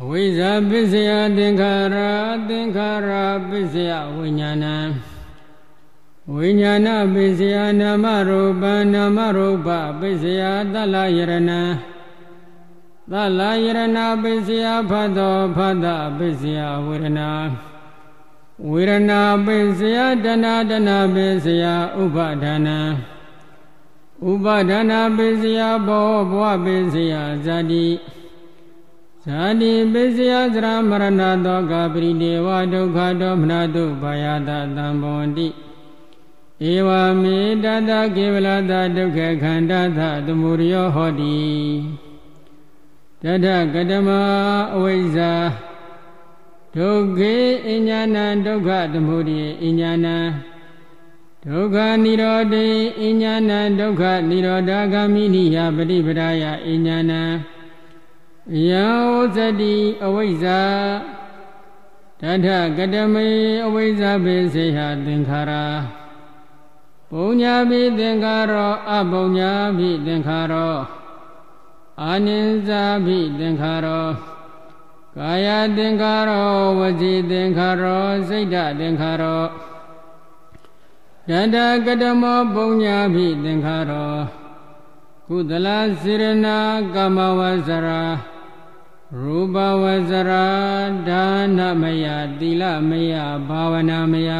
အဝိဇ္ဇာပစ္စယသင်္ခါရသင်္ခါရပစ္စယဝိညာဏဝိညာဏပစ္စယနာမရူပနာမရူပပစ္စယသလယရဏသလယရဏပစ္စယဖတ်သောဖတ်တပစ္စယဝေဒနာဝေဒနာပစ္စယတဏတဏပစ္စယဥပါဒနာဥပါဒနာပစ္စယဘောဘဝပစ္စယဇာတိ ဇာတိပစ္စယသရမရဏသောကပရိဒေဝဒုက္ခဒေါမနတုဘာယတသံဘောတိဧဝမေတတကေဝလတဒုက္ခခန္ဓာသသမုရိယောဟောတိတထကတမအဝိဇ္ဇာဒုက္ခေအညာဏဒုက္ခသမုဒိအညာဏဒုက္ခនិရောဓေအညာဏဒုက္ခនិရောဓဂာမိနိယပฏิပဒါယအညာဏ ယောဇတိအဝိဇ္ဇာတထကတမေအဝိဇ္ဇာပိစေဟသင်္ခါရပုံညာပိသင်္ခါရောအပုံညာပိသင်္ခါရောအာနိဇာပိသင်္ခါရောကာယသင်္ခါရောဝစီသင်္ခါရောစိတ်ဓသင်္ခါရောတတကတမောပုံညာပိသင်္ခါရော ကုသလစေရနာကာမဝဇရာရူပဝဇရာဒါနမယသီလမယဘာဝနာမယ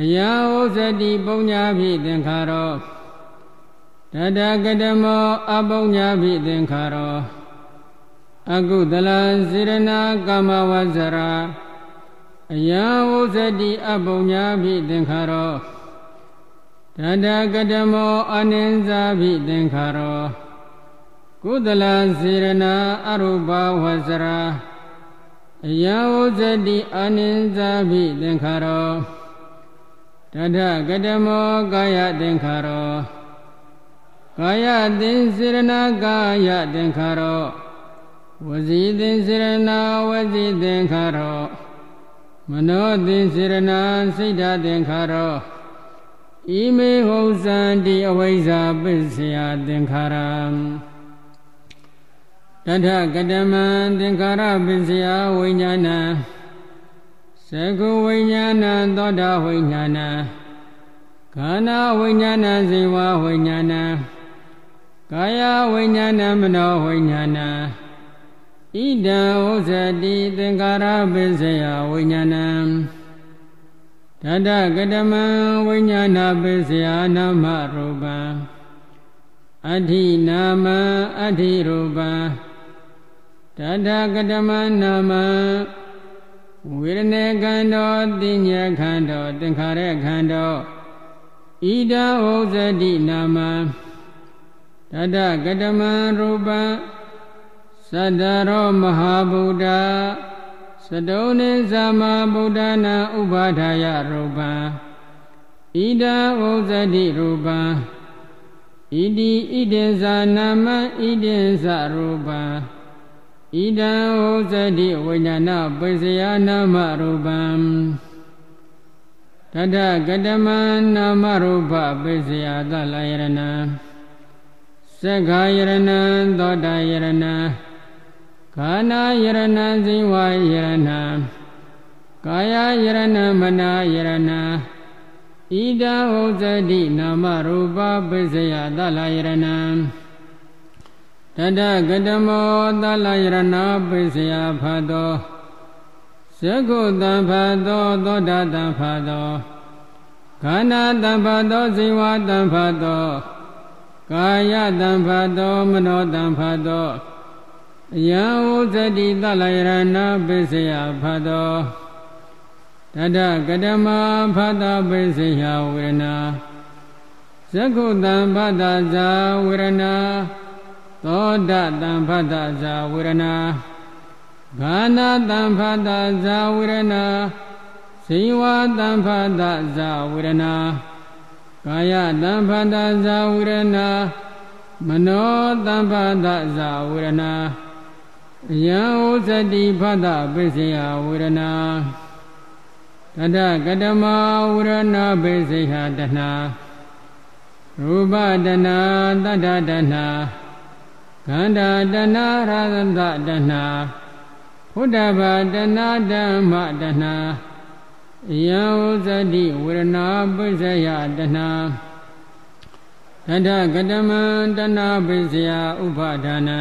အယဥစ္စတိပုံညာဖြင့်သင်္ခါရောတတကတမောအပုံညာဖြင့်သင်္ခါရောအကုသလစေရနာကာမဝဇရာအယဥစ္စတိအပုံညာဖြင့်သင်္ခါရော တတကတမောအနိစ္စဖြင့်သင်္ခါရောကုသလစေရနာအရုပဝဇရာအယဝဇတိအနိစ္စဖိသင်္ခါရောတထကတမောကာယသင်္ခါရောကာယသင်စေရနာကာယသင်္ခါရောဝစီသင်စေရနာဝစီသင်္ခါရောမနောသင်စေရနာစိတ်ဓာသင်္ခါရော ဣမေဟောဇန္တိအဝိဇ္ဇာပစ္စယသင်္ခါရတထကတမံသင်္ခါရပစ္စယဝိညာဏသကုဝိညာဏသောတာဝိညာဏခန္ဓာဝိညာဏဇေဝဝိညာဏကာယဝိညာဏမနောဝိညာဏဣဒံဥဇတိသင်္ခါရပစ္စယဝိညာဏ တတကတမံဝိညာဏပစ္စယနာမရူပံအဋ္ဌိနာမအဋ္ဌိရူပံတတကတမနာမဝေရณေခန္ဓာတိညာခန္ဓာသင်္ခါရခန္ဓာဣဒဝုဇတိနာမတတကတမရူပံသတ္တရောမဟာဗုဒ္ဓ သတုံနိသမဗုဒ္ဓနာဥပါဒာယရူပံဣဒဝုဇတိရူပံဣတိဣတေဇာနာမဣတေဇရူပံဣဒံဟောဇတိဝိညာဏပိစယနာမရူပံတတကတမနာမရူပပိစယသလယရဏသက္ခာယရဏသောတာယရဏ ခန္ဓာယရဏဇိဝယရဏကာယယရဏမနာယရဏဣဒံဟောဇတိနာမရူပပိစယသလယရဏတတကတမောသလယရဏပိစယဖတ်သောသကုတံဖတ်သောသောတာတံဖတ်သောခန္ဓာတံဖတ်သောဇိဝတံဖတ်သောကာယတံဖတ်သောမနောတံဖတ်သောအ ယံဝဇတိသလယရဏပိစယဖတ်သောတတကတမဖတ်သောပိစယဝေရဏသကုတံဖတ်သောဇာဝေရဏသောတတံဖတ်တဇာဝေရဏဂာနာတံဖတ်တဇာဝေရဏဇိဝတံဖတ်တဇာဝေရဏကာယတံဖတ်တဇာဝေရဏမနောတံဖတ်တဇာဝေရဏ ယံဥဇတိဖတ်တပိစယဝေရဏတတကတမဝေရဏပိစယတဏရူပတဏတတ္တတဏခန္ဓာတဏှာရသတဏှာဖုဒ္ဓဘာတဏဓမ္မတဏယံဥဇတိဝရဏပိစယတဏတထကတမံတဏပိစယဥပါဒနာ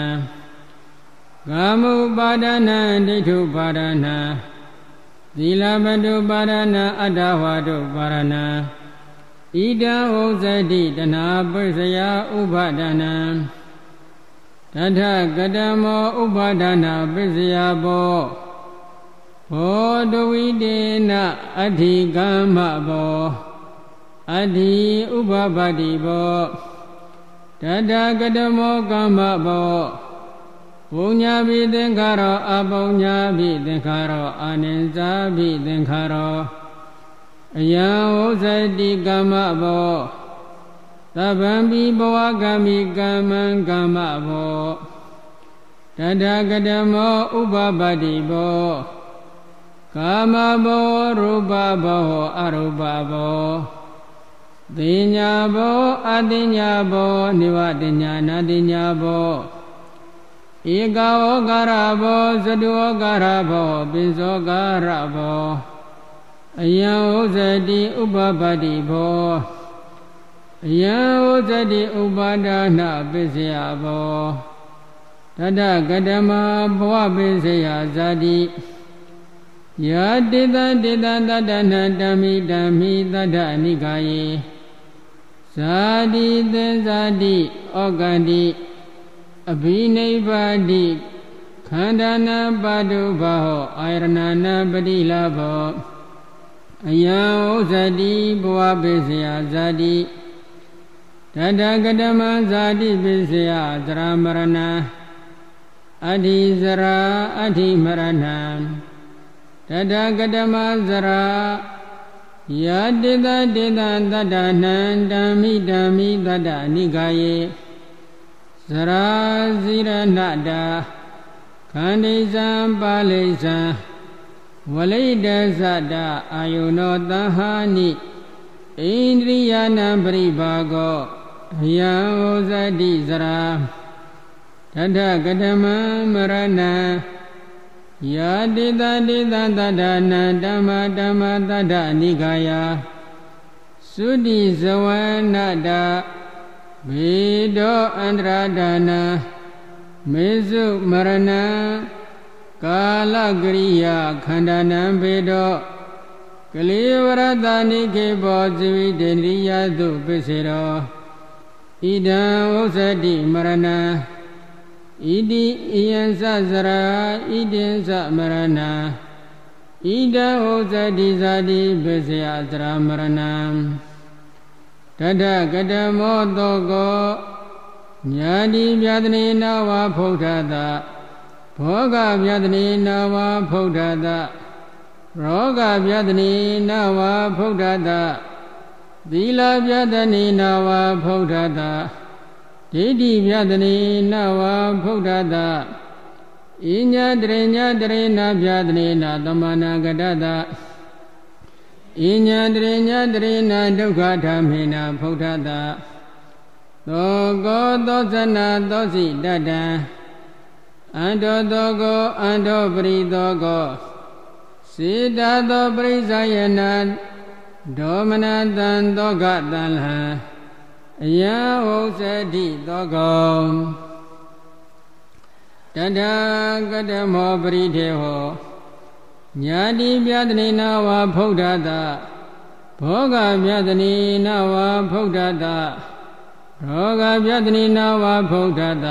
ကာမုပါဒနာဒိဋ္ဌုပါဒနာသီလပတုပါဒနာအတ္တဝါတုပါဒနာဣဒံဥဇတိတဏပိစယဥပါဒနာတထကတမောဥပါဒနာပိစယဘောဘောတဝိတေနအဋ္ဌိကမ္မဘောအဋ္ဌိဥပပတ္တိဘောတတကတမောကမ္မဘော ဘုံညာပိသင်္ခါရောအပုံညာပိသင်္ခါရောအာနိဇာပိသင်္ခါရောအယံဥဇတိကမ္မဘောသဗ္ဗံပိဘဝကမိကမ္မံကမ္မဘောတတကတမောဥပပတ္တိဘောကာမဘောရူပဘောအရူပဘောသိညာဘောအတိညာဘောနိဝတညာနာတိညာဘော ဧကဝကာရဘောသတုဝကာရဘောပိဇောကာရဘောအယံဥဇတိဥပပတ္တိဘောအယံဥဇတိဥပါဒနာပိစယဘောတတကတမဘဝပိစယဇာတိယာတိတတိတတတနာဓမ္မိဓမ္မိတတ္ထနိကာယေဇာတိသင်္ဇာတိဩကန္တိ အဘိနိဗ္ဗာတိခန္ဓာနာပတုဘာဟောအာယရဏနာပတိလာဘောအယံဥဇတိဘဝပိစယဇာတိတတကတမဇာတိပိစယသရမရဏအဋ္ဌိဇရာအဋ္ဌိမရဏတတကတမဇရာယတိတတိတတတ္တနံဓမ္မိဓမ္မိတတ္တအနိကာယေ ဇရာဇိရဏတာခန္ဒီဇံပါဠိဇံဝလိတဇတအာယုနောတဟာနိဣန္ဒြိယနံပရိဘာဂောယံဩဇတိဇရာတထကတမံမရဏံယာတိတတိတတတ္တနာဓမ္မဓမ္မတတ္တအနိကာယသုတိဇဝနတာ ဘေတောအန္တရာဒါနာမေစုမရဏံကာလကရိယာခန္ဓာနံဘေတောကလေးဝရတနိခေဘောဇိဝိတေန္ဒိယသုပစ္စေရောဣဒံဥစ္စတိမရဏံဣတိဣယံသဇရာဣတိံသမရဏဣဒဟောဇတိဇာတိပစ္စယသရမရဏံ တတကတမောတောကောညာတိပြဒနေနဝဖုဒ္ဓတဘောဂပြဒနေနဝဖုဒ္ဓတရောဂပြဒနေနဝဖုဒ္ဓတသီလပြဒနေနဝဖုဒ္ဓတဒိဋ္ဌိမြတ်တိနဝဖုဒ္ဓတဣညာတရိညာတရိနာပြတရိနာသမနာကတတ ဣညာတရိညာတရိနာဒုက္ခဓမ္မေနာဖုဒ္ဓတသောကောသောဇနာသောစိတတံအန္တောသောကောအန္တောပရိသောကောစေတသောပရိဇာယနာဒေါမနတံသောကတံလဟံအယံဝုစတိသောကောတတကတမောပရိထေဟော ညာတိပြတနေနာဝဖုဒ္ဓတဘောဂပြတနေနာဝဖုဒ္ဓတရောဂပြတနေနာဝဖုဒ္ဓတ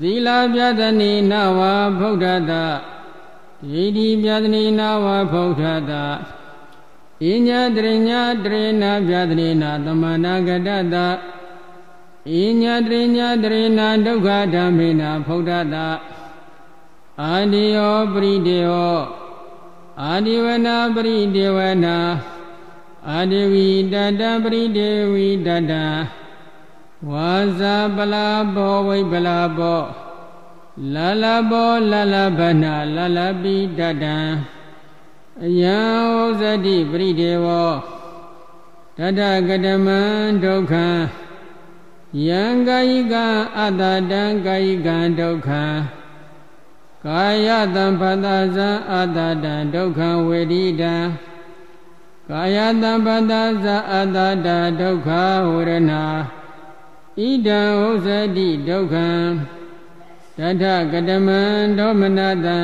သီလပြတနေနာဝဖုဒ္ဓတဣတိပြတနေနာဝဖုဒ္ဓတဣညာတရိညာတရေနာပြတရေနာသမနာကတတဣညာတရိညာတရေနာဒုက္ခဓမ္မေနာဖုဒ္ဓတ အာဒီယောပရိဒေယောအာဒီဝနာပရိဒေဝနာအာဒီဝိတတပရိဒေဝိတတဝါဇာပလာဘောဝိပလာဘောလလဘောလလဘနာလလပိတတံအယံဩဇတိပရိဒေဝတတကတမံဒုက္ခံယံကာယိကအတ္တတံကာယိကံဒုက္ခံ ကာယတံပတဇံအတ္တတံဒုက္ခံဝေဒိတံကာယတံပတဇံအတ္တတဒုက္ခဝရဏဣဒံဥစ္စတိဒုက္ခံတထကတမံဒေါမနတံ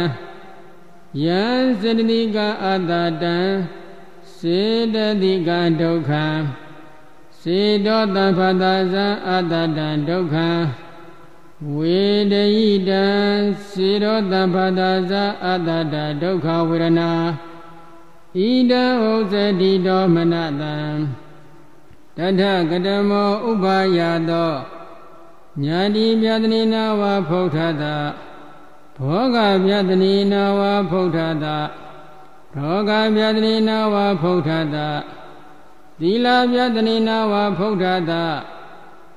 ယံစတတိကအတ္တတံစေတတိကဒုက္ခံစေတောတံဖတဇံအတ္တတံဒုက္ခံ ဝေဒယိတံစေရောတံဖတဇံအတ္တတဒုက္ခဝေရဏဣဒံဥစ္စတိတောမနတံတထကတမောဥပါယသောညာတိပြတနိနာဝဖုဋ္ဌတာဘောဂပြတနိနာဝဖုဋ္ဌတာရောဂပြတနိနာဝဖုဋ္ဌတာသီလပြတနိနာဝဖုဋ္ဌတာ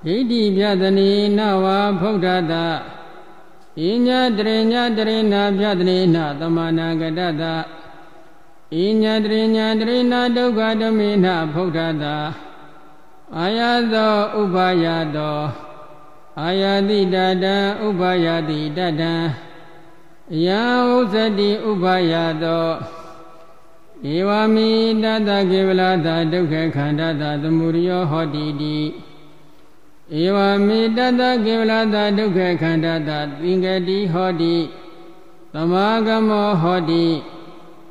ဒိဋ္ဌိပြတနိနာဝဖုဋ္ဌတာဣညာတရိညာတရိနာပြတနိနာသမနာကတတဣညာတရိညာတရိနာဒုက္ခဓမေနဖုဋ္ဌတာအာယသောဥပါယသောအာယတိတတံဥပါယတိတတံယံဥစ္စတိဥပါယသောဧဝမိတတကေဝလာတာဒုက္ခခန္ဓာတာသမုရိယောဟောတိတိ ဧဝမိတတကေဝလာတာဒုက္ခခန္ဓာတာသင်္ကတိဟောတိသမာဂမောဟောတိ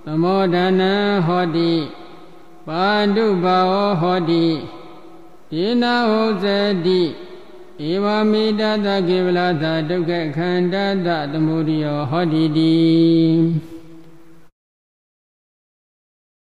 သမောဒနာဟောတိပါတုဘာဝဟောတိဒေနာဟောဇတိဧဝမိတတကေဝလာတာဒုက္ခခန္ဓာတာသမုရိယောဟောတိတိ